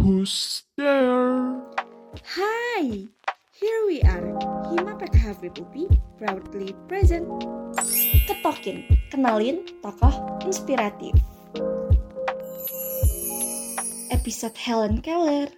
Who's there? Hi, here we are, Hima PKH UPI, proudly present. Ketokin, kenalin tokoh inspiratif. Episode Helen Keller.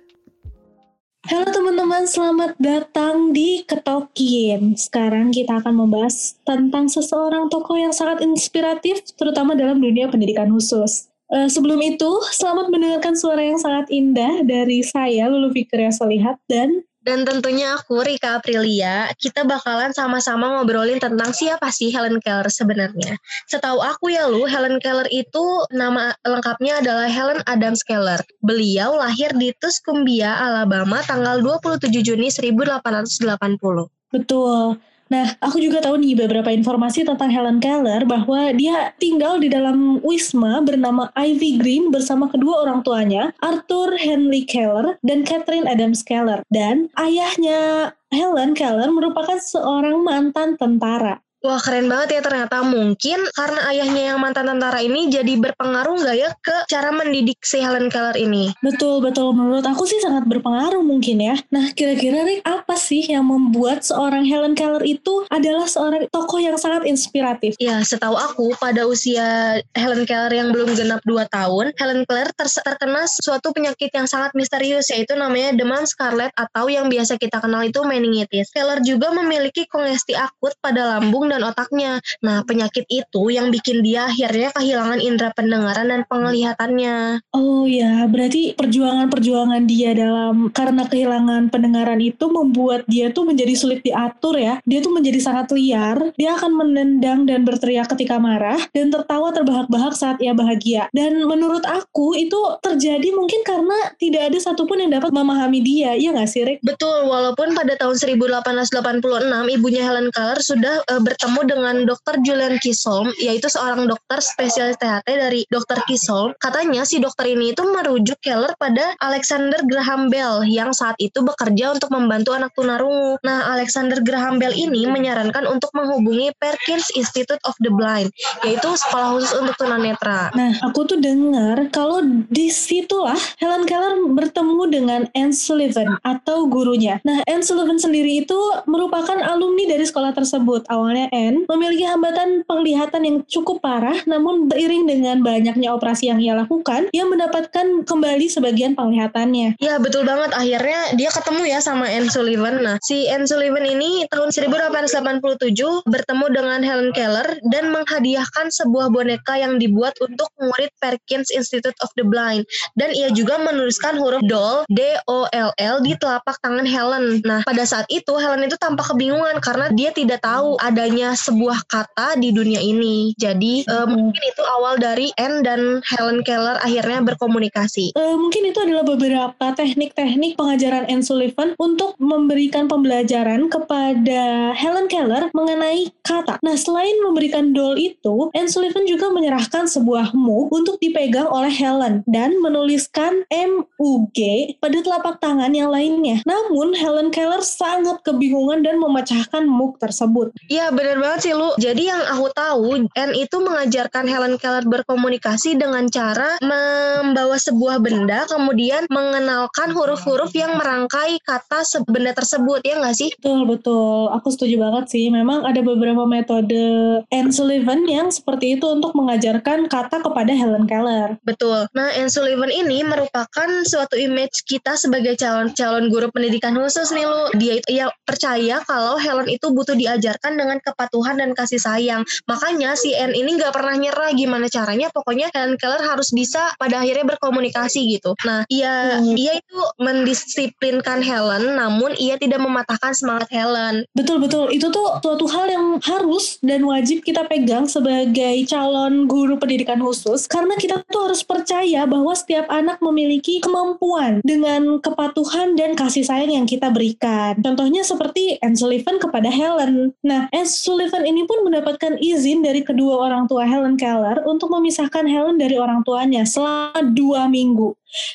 Halo teman-teman, selamat datang di Ketokin. Sekarang kita akan membahas tentang seseorang tokoh yang sangat inspiratif, terutama dalam dunia pendidikan khusus. Uh, sebelum itu, selamat mendengarkan suara yang sangat indah dari saya, Lulu Fikria Solihat, dan dan tentunya aku, Rika Aprilia, kita bakalan sama-sama ngobrolin tentang siapa sih Helen Keller sebenarnya. Setahu aku ya lu, Helen Keller itu nama lengkapnya adalah Helen Adams Keller. Beliau lahir di Tuscumbia, Alabama tanggal 27 Juni 1880. Betul. Nah, aku juga tahu nih beberapa informasi tentang Helen Keller bahwa dia tinggal di dalam wisma bernama Ivy Green bersama kedua orang tuanya, Arthur Henry Keller dan Catherine Adams Keller. Dan ayahnya Helen Keller merupakan seorang mantan tentara. Wah keren banget ya ternyata mungkin karena ayahnya yang mantan tentara ini jadi berpengaruh nggak ya ke cara mendidik si Helen Keller ini? Betul betul menurut aku sih sangat berpengaruh mungkin ya. Nah kira-kira Rick apa sih yang membuat seorang Helen Keller itu adalah seorang tokoh yang sangat inspiratif? Ya setahu aku pada usia Helen Keller yang belum genap 2 tahun, Helen Keller ter terkena suatu penyakit yang sangat misterius yaitu namanya demam scarlet atau yang biasa kita kenal itu meningitis. Keller juga memiliki kongesti akut pada lambung dan otaknya. Nah, penyakit itu yang bikin dia akhirnya kehilangan indera pendengaran dan penglihatannya. Oh ya, berarti perjuangan-perjuangan dia dalam karena kehilangan pendengaran itu membuat dia tuh menjadi sulit diatur ya. Dia tuh menjadi sangat liar. Dia akan menendang dan berteriak ketika marah dan tertawa terbahak-bahak saat ia bahagia. Dan menurut aku itu terjadi mungkin karena tidak ada satupun yang dapat memahami dia, ya nggak sih, Rick? Betul, walaupun pada tahun 1886 ibunya Helen Keller sudah uh, bertemu dengan dokter Julian Kisolm, yaitu seorang dokter spesialis THT dari dokter Kisolm. Katanya si dokter ini itu merujuk Keller pada Alexander Graham Bell yang saat itu bekerja untuk membantu anak tunarungu. Nah, Alexander Graham Bell ini menyarankan untuk menghubungi Perkins Institute of the Blind, yaitu sekolah khusus untuk tunanetra. Nah, aku tuh dengar kalau di situlah Helen Keller bertemu dengan Anne Sullivan atau gurunya. Nah, Anne Sullivan sendiri itu merupakan alumni dari sekolah tersebut. Awalnya N memiliki hambatan penglihatan yang cukup parah, namun beriring dengan banyaknya operasi yang ia lakukan, ia mendapatkan kembali sebagian penglihatannya. Ya betul banget, akhirnya dia ketemu ya sama Anne Sullivan. Nah, si Anne Sullivan ini tahun 1887 bertemu dengan Helen Keller dan menghadiahkan sebuah boneka yang dibuat untuk murid Perkins Institute of the Blind. Dan ia juga menuliskan huruf doll, D-O-L-L di telapak tangan Helen. Nah, pada saat itu Helen itu tampak kebingungan karena dia tidak tahu adanya adanya sebuah kata di dunia ini. Jadi uh, mungkin itu awal dari Anne dan Helen Keller akhirnya berkomunikasi. Uh, mungkin itu adalah beberapa teknik-teknik pengajaran Anne Sullivan untuk memberikan pembelajaran kepada Helen Keller mengenai kata. Nah, selain memberikan doll itu, Anne Sullivan juga menyerahkan sebuah mug untuk dipegang oleh Helen dan menuliskan MUG pada telapak tangan yang lainnya. Namun, Helen Keller sangat kebingungan dan memecahkan mug tersebut. Iya, bener banget sih lu. Jadi yang aku tahu, N itu mengajarkan Helen Keller berkomunikasi dengan cara membawa sebuah benda, kemudian mengenalkan huruf-huruf yang merangkai kata benda tersebut, ya nggak sih? Betul, betul. Aku setuju banget sih. Memang ada beberapa metode Anne Sullivan yang seperti itu untuk mengajarkan kata kepada Helen Keller. Betul. Nah, Anne Sullivan ini merupakan suatu image kita sebagai calon calon guru pendidikan khusus nih lu. Dia itu ya percaya kalau Helen itu butuh diajarkan dengan kepada kepatuhan dan kasih sayang. Makanya si N ini nggak pernah nyerah gimana caranya. Pokoknya Helen Keller harus bisa pada akhirnya berkomunikasi gitu. Nah, ia hmm. ia itu mendisiplinkan Helen, namun ia tidak mematahkan semangat Helen. Betul betul. Itu tuh suatu hal yang harus dan wajib kita pegang sebagai calon guru pendidikan khusus karena kita tuh harus percaya bahwa setiap anak memiliki kemampuan dengan kepatuhan dan kasih sayang yang kita berikan. Contohnya seperti Anne Sullivan kepada Helen. Nah, Anne Sullivan ini pun mendapatkan izin dari kedua orang tua Helen Keller untuk memisahkan Helen dari orang tuanya selama dua minggu.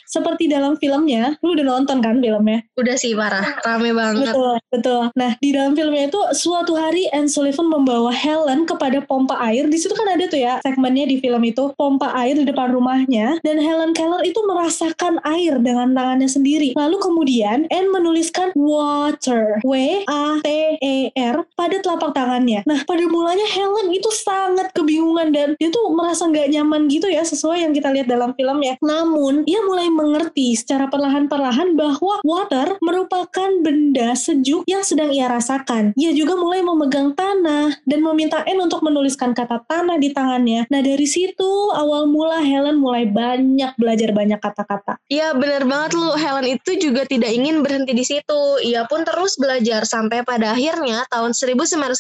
Seperti dalam filmnya, lu udah nonton kan filmnya? Udah sih parah, rame banget. Betul, betul. Nah, di dalam filmnya itu suatu hari Anne Sullivan membawa Helen kepada pompa air. Di situ kan ada tuh ya segmennya di film itu pompa air di depan rumahnya dan Helen Keller itu merasakan air dengan tangannya sendiri. Lalu kemudian Anne menuliskan water, W A T E R pada telapak tangannya. Nah, pada mulanya Helen itu sangat kebingungan dan dia tuh merasa nggak nyaman gitu ya sesuai yang kita lihat dalam filmnya. Namun, ia mulai mengerti secara perlahan-perlahan bahwa water merupakan benda sejuk yang sedang ia rasakan. Ia juga mulai memegang tanah dan meminta Anne untuk menuliskan kata tanah di tangannya. Nah dari situ awal mula Helen mulai banyak belajar banyak kata-kata. Iya benar banget lu, Helen itu juga tidak ingin berhenti di situ. Ia pun terus belajar sampai pada akhirnya tahun 1984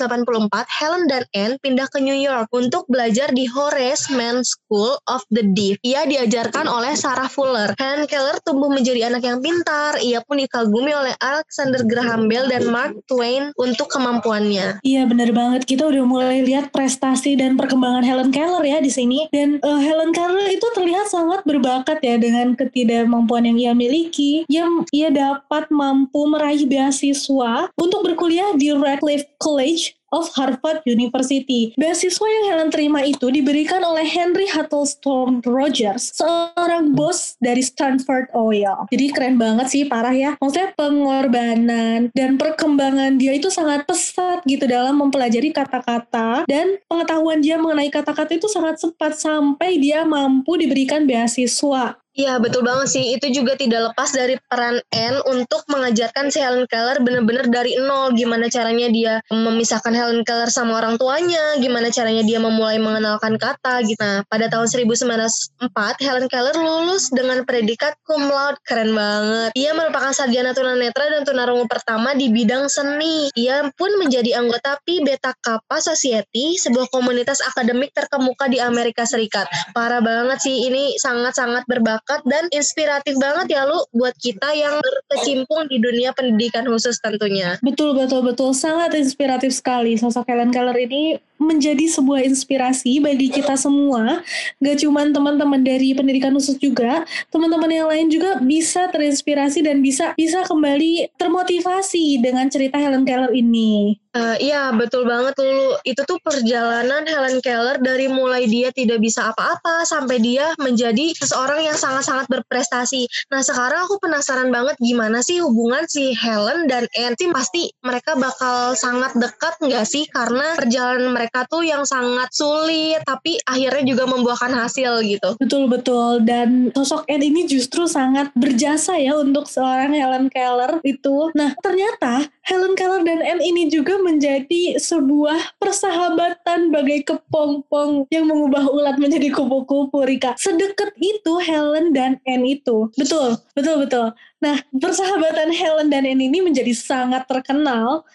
Helen dan Anne pindah ke New York untuk belajar di Horace Mann School of the Deaf. Ia diajarkan oleh Sarah Fuller Keller. Helen Keller tumbuh menjadi anak yang pintar. Ia pun dikagumi oleh Alexander Graham Bell dan Mark Twain untuk kemampuannya. Iya benar banget. Kita udah mulai lihat prestasi dan perkembangan Helen Keller ya di sini. Dan uh, Helen Keller itu terlihat sangat berbakat ya dengan ketidakmampuan yang ia miliki. Yang ia dapat mampu meraih beasiswa untuk berkuliah di Radcliffe College of Harvard University. Beasiswa yang Helen terima itu diberikan oleh Henry Huddleston Rogers, seorang bos dari Stanford Oil. Jadi keren banget sih, parah ya. Maksudnya pengorbanan dan perkembangan dia itu sangat pesat gitu dalam mempelajari kata-kata dan pengetahuan dia mengenai kata-kata itu sangat cepat sampai dia mampu diberikan beasiswa. Iya betul banget sih itu juga tidak lepas dari peran Anne untuk mengajarkan si Helen Keller benar-benar dari nol gimana caranya dia memisahkan Helen Keller sama orang tuanya gimana caranya dia memulai mengenalkan kata gitu. Nah pada tahun 1904 Helen Keller lulus dengan predikat cum laude keren banget. Ia merupakan sarjana tunanetra dan tunarungu pertama di bidang seni. Ia pun menjadi anggota Pi Beta Kappa Society sebuah komunitas akademik terkemuka di Amerika Serikat. Parah banget sih ini sangat-sangat berbakti dan inspiratif banget ya lu buat kita yang berkecimpung di dunia pendidikan khusus tentunya. Betul betul betul sangat inspiratif sekali sosok Helen Keller ini menjadi sebuah inspirasi bagi kita semua. Gak cuma teman-teman dari pendidikan khusus juga, teman-teman yang lain juga bisa terinspirasi dan bisa bisa kembali termotivasi dengan cerita Helen Keller ini. Uh, iya betul banget dulu itu tuh perjalanan Helen Keller dari mulai dia tidak bisa apa-apa sampai dia menjadi seseorang yang sangat-sangat berprestasi. Nah sekarang aku penasaran banget gimana sih hubungan si Helen dan Anne pasti mereka bakal sangat dekat nggak sih karena perjalanan mereka tuh yang sangat sulit tapi akhirnya juga membuahkan hasil gitu. Betul betul dan sosok Anne ini justru sangat berjasa ya untuk seorang Helen Keller itu. Nah ternyata Helen Keller dan Anne ini juga menjadi sebuah persahabatan bagai kepompong yang mengubah ulat menjadi kupu-kupu Rika. Sedekat itu Helen dan Anne itu. Betul, betul, betul. Nah, persahabatan Helen dan Anne ini menjadi sangat terkenal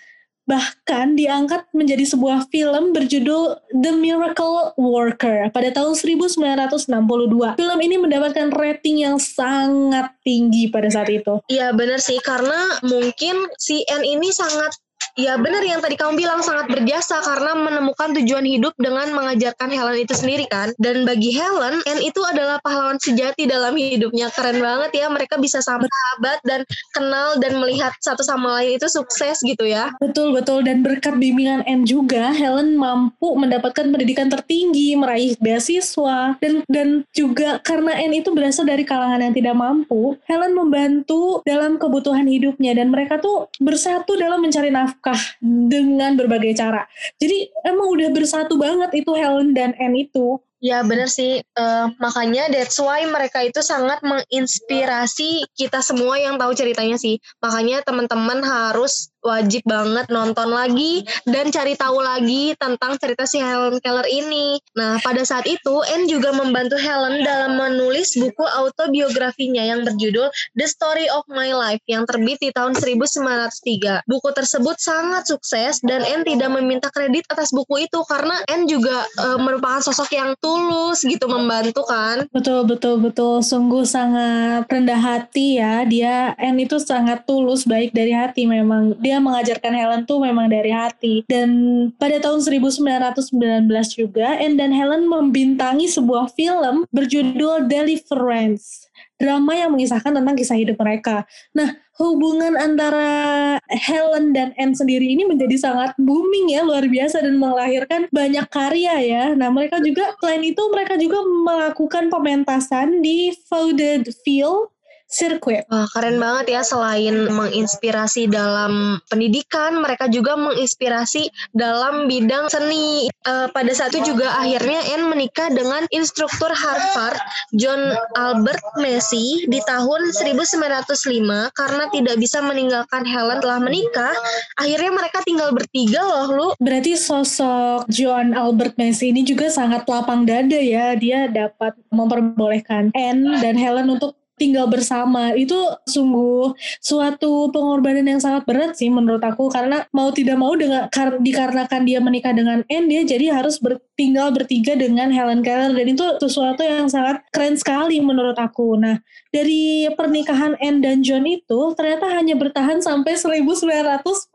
bahkan diangkat menjadi sebuah film berjudul The Miracle Worker pada tahun 1962. Film ini mendapatkan rating yang sangat tinggi pada saat itu. Iya benar sih karena mungkin si ini sangat Ya benar yang tadi kamu bilang sangat berjasa karena menemukan tujuan hidup dengan mengajarkan Helen itu sendiri kan. Dan bagi Helen, Anne itu adalah pahlawan sejati dalam hidupnya. Keren banget ya mereka bisa sahabat dan kenal dan melihat satu sama lain itu sukses gitu ya. Betul betul dan berkat bimbingan Anne juga Helen mampu mendapatkan pendidikan tertinggi, meraih beasiswa dan dan juga karena Anne itu berasal dari kalangan yang tidak mampu, Helen membantu dalam kebutuhan hidupnya dan mereka tuh bersatu dalam mencari nafkah nafkah dengan berbagai cara. Jadi emang udah bersatu banget itu Helen dan Anne itu. Ya benar sih, uh, makanya that's why mereka itu sangat menginspirasi kita semua yang tahu ceritanya sih. Makanya teman-teman harus wajib banget nonton lagi dan cari tahu lagi tentang cerita si Helen Keller ini. Nah, pada saat itu Anne juga membantu Helen dalam menulis buku autobiografinya yang berjudul The Story of My Life yang terbit di tahun 1903. Buku tersebut sangat sukses dan Anne tidak meminta kredit atas buku itu karena Anne juga e, merupakan sosok yang tuh tulus gitu membantu kan. Betul, betul, betul. Sungguh sangat rendah hati ya. Dia, Anne itu sangat tulus, baik dari hati memang. Dia mengajarkan Helen tuh memang dari hati. Dan pada tahun 1919 juga, Anne dan Helen membintangi sebuah film berjudul Deliverance drama yang mengisahkan tentang kisah hidup mereka. Nah, hubungan antara Helen dan Anne sendiri ini menjadi sangat booming ya, luar biasa dan melahirkan banyak karya ya. Nah, mereka juga selain itu mereka juga melakukan pementasan di Vaudeville Circuit. Wah, keren banget ya selain menginspirasi dalam pendidikan, mereka juga menginspirasi dalam bidang seni. Uh, pada saat itu juga akhirnya Anne menikah dengan instruktur Harvard John Albert Massey di tahun 1905 karena tidak bisa meninggalkan Helen telah menikah. Akhirnya mereka tinggal bertiga loh, lu. Berarti sosok John Albert Massey ini juga sangat lapang dada ya. Dia dapat memperbolehkan Anne dan Helen untuk tinggal bersama. Itu sungguh suatu pengorbanan yang sangat berat sih menurut aku. Karena mau tidak mau dengan kar, dikarenakan dia menikah dengan Anne dia jadi harus tinggal bertiga dengan Helen Keller. Dan itu sesuatu yang sangat keren sekali menurut aku. Nah dari pernikahan Anne dan John itu ternyata hanya bertahan sampai 1914.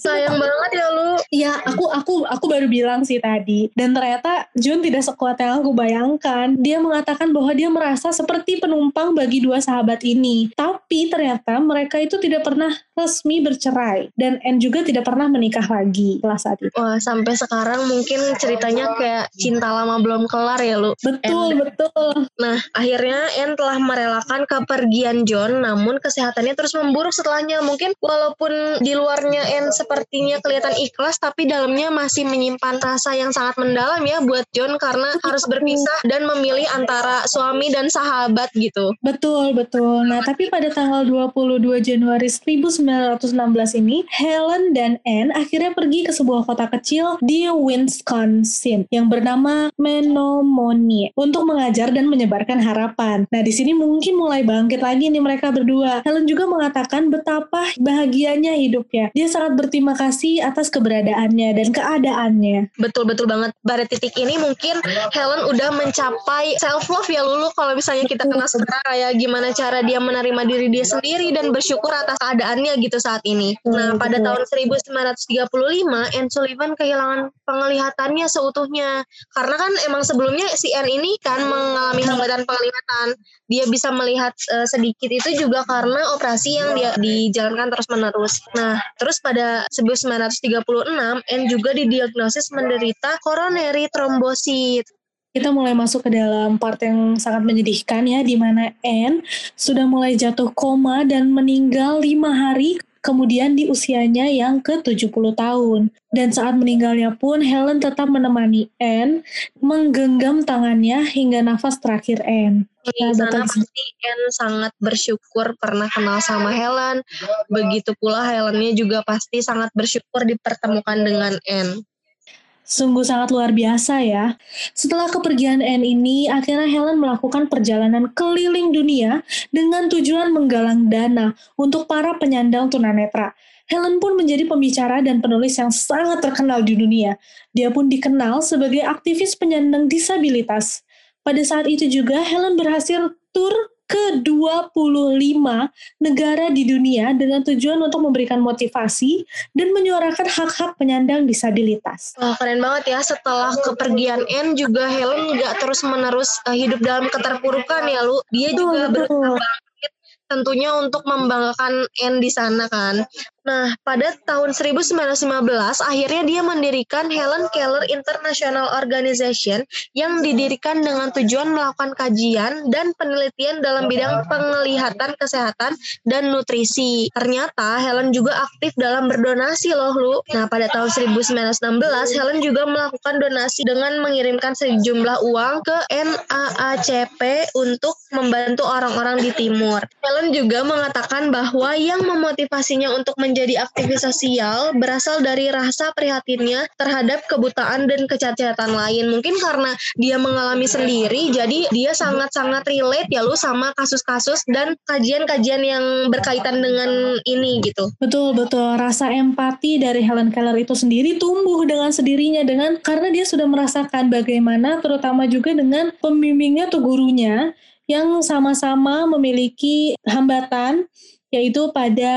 Sayang banget ya lu. Ya aku aku aku baru bilang sih tadi dan ternyata John tidak sekuat yang aku bayangkan. Dia mengatakan bahwa dia merasa seperti penumpang bagi dua sahabat ini. Tapi ternyata mereka itu tidak pernah resmi bercerai dan Anne juga tidak pernah menikah lagi setelah saat itu. Wah, sampai sekarang mungkin ceritanya kayak cinta lama belum kelar ya, lu. Betul, Anne. betul. Nah, akhirnya Anne telah merelakan kepergian John, namun kesehatannya terus memburuk setelahnya. Mungkin walaupun di luarnya Anne sepertinya kelihatan ikhlas, tapi dalamnya masih menyimpan rasa yang sangat mendalam ya buat John karena harus berpisah dan memilih antara suami dan sahabat gitu. Betul, betul. Nah, tapi pada tanggal 22 Januari 1916 ini, Helen dan Anne akhirnya pergi ke sebuah kota kecil di Wisconsin yang bernama Menomonie untuk mengajar dan menyebarkan harapan. Nah, di sini mungkin mulai bangkit lagi nih mereka berdua. Helen juga mengatakan betapa bahagianya hidupnya. Dia sangat berterima kasih atas keberadaannya dan keadaannya. Betul-betul banget. Pada titik ini mungkin Helen udah mencapai self love ya Lulu kalau misalnya kita kenal sekarang kayak gimana cara dia menerima diri dia sendiri dan bersyukur atas keadaannya gitu saat ini. Nah, pada tahun 1935 Anne Sullivan kehilangan penglihatannya seutuhnya. Karena kan emang sebelumnya si Anne ini kan mengalami hambatan penglihatan. Dia bisa melihat uh, sedikit itu juga karena operasi yang dia dijalankan terus-menerus. Nah, terus pada 1936 Anne juga didiagnosis menderita coronary thrombosis kita mulai masuk ke dalam part yang sangat menyedihkan ya, di mana Anne sudah mulai jatuh koma dan meninggal lima hari kemudian di usianya yang ke-70 tahun. Dan saat meninggalnya pun Helen tetap menemani Anne, menggenggam tangannya hingga nafas terakhir Anne. Di sana pasti Anne sangat bersyukur pernah kenal sama Helen. Begitu pula Helennya juga pasti sangat bersyukur dipertemukan dengan Anne. Sungguh sangat luar biasa ya. Setelah kepergian Anne ini, akhirnya Helen melakukan perjalanan keliling dunia dengan tujuan menggalang dana untuk para penyandang tunanetra. Helen pun menjadi pembicara dan penulis yang sangat terkenal di dunia. Dia pun dikenal sebagai aktivis penyandang disabilitas. Pada saat itu juga Helen berhasil tur ke-25 negara di dunia dengan tujuan untuk memberikan motivasi dan menyuarakan hak-hak penyandang disabilitas. Wah, keren banget ya. Setelah kepergian Anne juga Helen nggak terus-menerus uh, hidup dalam keterpurukan ya, Lu. Dia betul, juga berusaha tentunya untuk membanggakan Anne di sana kan. Nah, pada tahun 1915 akhirnya dia mendirikan Helen Keller International Organization yang didirikan dengan tujuan melakukan kajian dan penelitian dalam bidang penglihatan kesehatan dan nutrisi. Ternyata Helen juga aktif dalam berdonasi loh lu. Nah, pada tahun 1916 Helen juga melakukan donasi dengan mengirimkan sejumlah uang ke NAACP untuk membantu orang-orang di timur. Helen juga mengatakan bahwa yang memotivasinya untuk menjadi menjadi aktivis sosial berasal dari rasa prihatinnya terhadap kebutaan dan kecacatan lain. Mungkin karena dia mengalami sendiri, jadi dia sangat-sangat relate ya lu sama kasus-kasus dan kajian-kajian yang berkaitan dengan ini gitu. Betul, betul. Rasa empati dari Helen Keller itu sendiri tumbuh dengan sendirinya dengan karena dia sudah merasakan bagaimana terutama juga dengan pembimbingnya atau gurunya yang sama-sama memiliki hambatan yaitu pada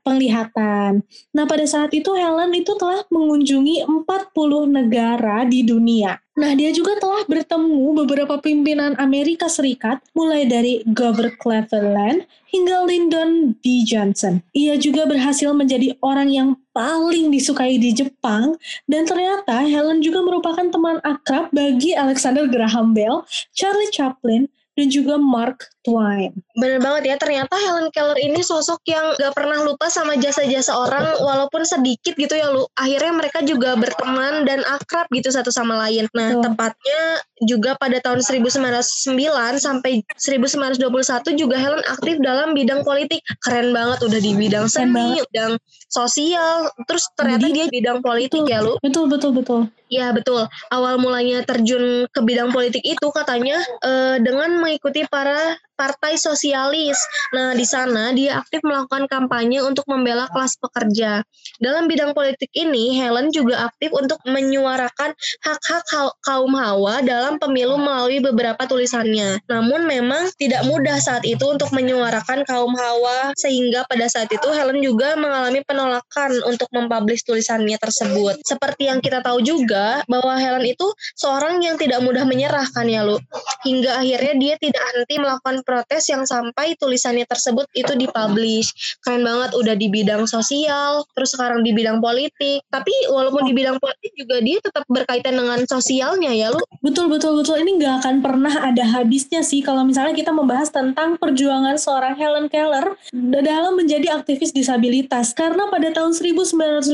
penglihatan. Nah, pada saat itu Helen itu telah mengunjungi 40 negara di dunia. Nah, dia juga telah bertemu beberapa pimpinan Amerika Serikat, mulai dari Grover Cleveland hingga Lyndon B. Johnson. Ia juga berhasil menjadi orang yang paling disukai di Jepang, dan ternyata Helen juga merupakan teman akrab bagi Alexander Graham Bell, Charlie Chaplin, dan juga Mark Twain. Bener banget ya, ternyata Helen Keller ini sosok yang gak pernah lupa sama jasa-jasa orang walaupun sedikit gitu ya lu. Akhirnya mereka juga berteman dan akrab gitu satu sama lain. Nah, Betul. tepatnya juga pada tahun 1909 sampai 1921 juga Helen aktif dalam bidang politik. Keren banget udah di bidang seni, bidang sosial, terus ternyata Jadi, dia bidang politik betul. ya lu. Betul, betul, betul. Ya betul. Awal mulanya terjun ke bidang politik itu katanya eh, dengan mengikuti para partai sosialis. Nah di sana dia aktif melakukan kampanye untuk membela kelas pekerja. Dalam bidang politik ini Helen juga aktif untuk menyuarakan hak-hak kaum hawa dalam pemilu melalui beberapa tulisannya. Namun memang tidak mudah saat itu untuk menyuarakan kaum hawa sehingga pada saat itu Helen juga mengalami penolakan untuk mempublish tulisannya tersebut. Seperti yang kita tahu juga bahwa Helen itu seorang yang tidak mudah menyerah kan ya lu. Hingga akhirnya dia tidak henti melakukan protes yang sampai tulisannya tersebut itu dipublish. Keren banget udah di bidang sosial, terus sekarang di bidang politik. Tapi walaupun di bidang politik juga dia tetap berkaitan dengan sosialnya ya lu. Betul, betul, betul. Ini nggak akan pernah ada habisnya sih kalau misalnya kita membahas tentang perjuangan seorang Helen Keller dalam menjadi aktivis disabilitas. Karena pada tahun 1955,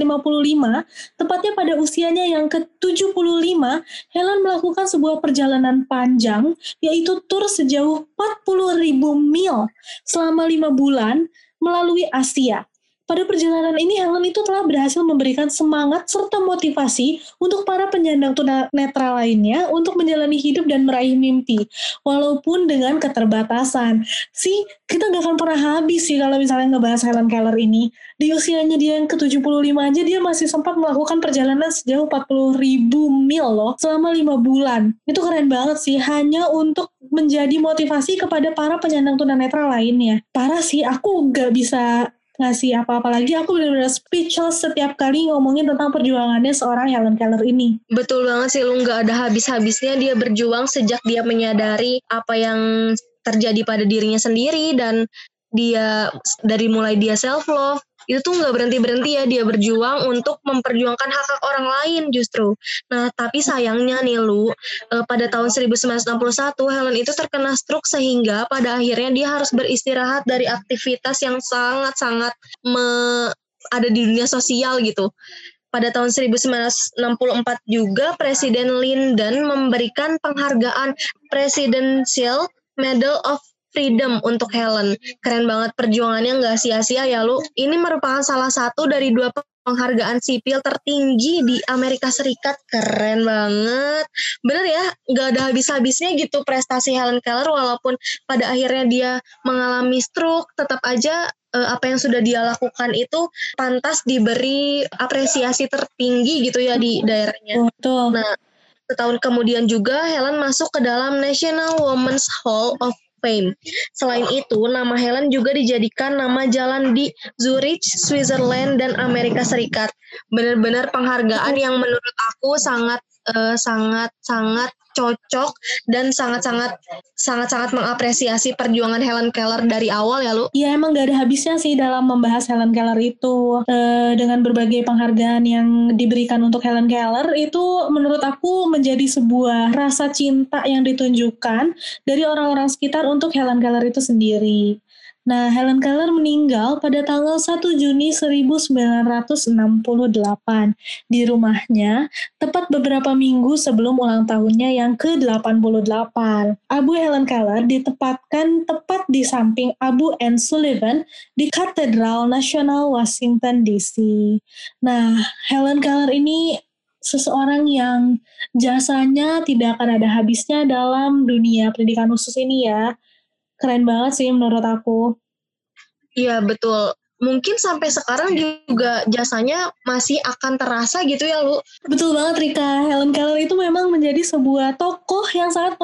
tepatnya pada usianya yang ke-75, Helen melakukan sebuah perjalanan panjang, yaitu tur sejauh 40 ribu mil selama lima bulan melalui Asia. Pada perjalanan ini, Helen itu telah berhasil memberikan semangat serta motivasi untuk para penyandang tunanetra lainnya untuk menjalani hidup dan meraih mimpi, walaupun dengan keterbatasan. Sih, kita nggak akan pernah habis sih kalau misalnya ngebahas Helen Keller ini. Di usianya dia yang ke-75 aja, dia masih sempat melakukan perjalanan sejauh 40 ribu mil loh, selama lima bulan. Itu keren banget sih, hanya untuk menjadi motivasi kepada para penyandang tunanetra lainnya. Parah sih, aku nggak bisa ngasih apa-apa lagi. Aku benar-benar speechless setiap kali ngomongin tentang perjuangannya seorang Helen Keller ini. Betul banget sih lu nggak ada habis-habisnya dia berjuang sejak dia menyadari apa yang terjadi pada dirinya sendiri dan dia dari mulai dia self love itu tuh nggak berhenti berhenti ya dia berjuang untuk memperjuangkan hak hak orang lain justru. Nah tapi sayangnya nih lu eh, pada tahun 1961 Helen itu terkena stroke sehingga pada akhirnya dia harus beristirahat dari aktivitas yang sangat sangat ada di dunia sosial gitu pada tahun 1964 juga Presiden Lyndon memberikan penghargaan Presidential Medal of Freedom untuk Helen. Keren banget perjuangannya nggak sia-sia ya lu. Ini merupakan salah satu dari dua penghargaan sipil tertinggi di Amerika Serikat. Keren banget. Bener ya, nggak ada habis-habisnya gitu prestasi Helen Keller walaupun pada akhirnya dia mengalami stroke, tetap aja eh, apa yang sudah dia lakukan itu pantas diberi apresiasi tertinggi gitu ya di daerahnya. Betul. Nah, setahun kemudian juga Helen masuk ke dalam National Women's Hall of Fame. Selain itu, nama Helen juga dijadikan nama jalan di Zurich, Switzerland, dan Amerika Serikat. Benar-benar penghargaan yang menurut aku sangat eh, sangat sangat cocok dan sangat-sangat sangat-sangat mengapresiasi perjuangan Helen Keller dari awal ya lu. Ya emang gak ada habisnya sih dalam membahas Helen Keller itu Eh, dengan berbagai penghargaan yang diberikan untuk Helen Keller itu menurut aku menjadi sebuah rasa cinta yang ditunjukkan dari orang-orang sekitar untuk Helen Keller itu sendiri. Nah, Helen Keller meninggal pada tanggal 1 Juni 1968 di rumahnya, tepat beberapa minggu sebelum ulang tahunnya yang ke-88. Abu Helen Keller ditempatkan tepat di samping Abu Anne Sullivan di Katedral Nasional Washington DC. Nah, Helen Keller ini seseorang yang jasanya tidak akan ada habisnya dalam dunia pendidikan khusus ini ya keren banget sih menurut aku. Iya betul. Mungkin sampai sekarang juga jasanya masih akan terasa gitu ya Lu. Betul banget Rika. Helen Keller itu memang menjadi sebuah tokoh yang sangat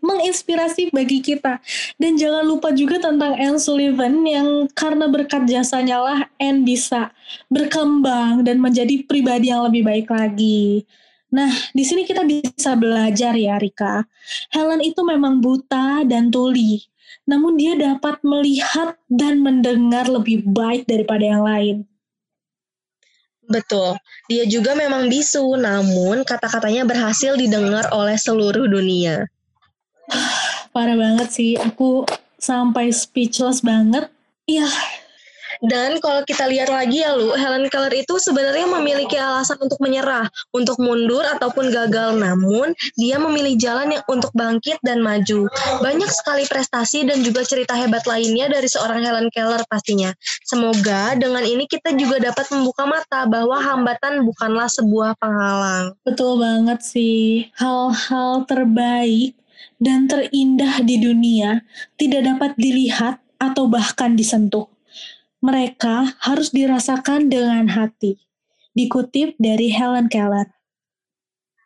menginspirasi bagi kita. Dan jangan lupa juga tentang Anne Sullivan yang karena berkat jasanya lah Anne bisa berkembang dan menjadi pribadi yang lebih baik lagi. Nah, di sini kita bisa belajar ya, Rika. Helen itu memang buta dan tuli, namun dia dapat melihat dan mendengar lebih baik daripada yang lain. Betul, dia juga memang bisu, namun kata-katanya berhasil didengar oleh seluruh dunia. Parah banget sih, aku sampai speechless banget. Iya, dan kalau kita lihat lagi ya lu, Helen Keller itu sebenarnya memiliki alasan untuk menyerah, untuk mundur ataupun gagal. Namun dia memilih jalan yang untuk bangkit dan maju. Banyak sekali prestasi dan juga cerita hebat lainnya dari seorang Helen Keller pastinya. Semoga dengan ini kita juga dapat membuka mata bahwa hambatan bukanlah sebuah penghalang. Betul banget sih. Hal-hal terbaik dan terindah di dunia tidak dapat dilihat atau bahkan disentuh mereka harus dirasakan dengan hati. Dikutip dari Helen Keller.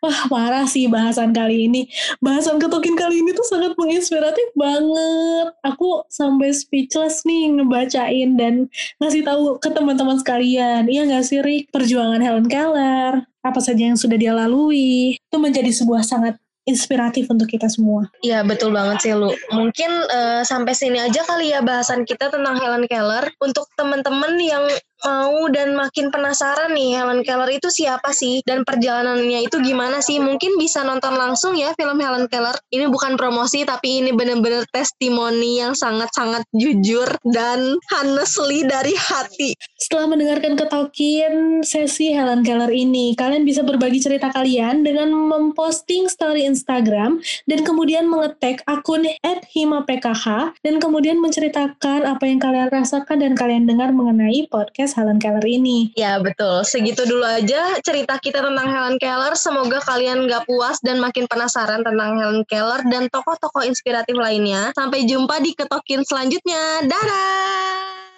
Wah, parah sih bahasan kali ini. Bahasan ketokin kali ini tuh sangat menginspiratif banget. Aku sampai speechless nih ngebacain dan ngasih tahu ke teman-teman sekalian. Iya nggak sih, Rick? Perjuangan Helen Keller, apa saja yang sudah dia lalui, itu menjadi sebuah sangat inspiratif untuk kita semua. Iya betul banget sih lu. Mungkin uh, sampai sini aja kali ya bahasan kita tentang Helen Keller. Untuk teman-teman yang mau dan makin penasaran nih Helen Keller itu siapa sih dan perjalanannya itu gimana sih? Mungkin bisa nonton langsung ya film Helen Keller. Ini bukan promosi tapi ini bener-bener testimoni yang sangat-sangat jujur dan honestly dari hati. Setelah mendengarkan ketokin sesi Helen Keller ini, kalian bisa berbagi cerita kalian dengan memposting story Instagram dan kemudian mengetek akun @himapkh dan kemudian menceritakan apa yang kalian rasakan dan kalian dengar mengenai podcast podcast Helen Keller ini. Ya betul, segitu dulu aja cerita kita tentang Helen Keller. Semoga kalian gak puas dan makin penasaran tentang Helen Keller dan tokoh-tokoh inspiratif lainnya. Sampai jumpa di Ketokin selanjutnya. Dadah!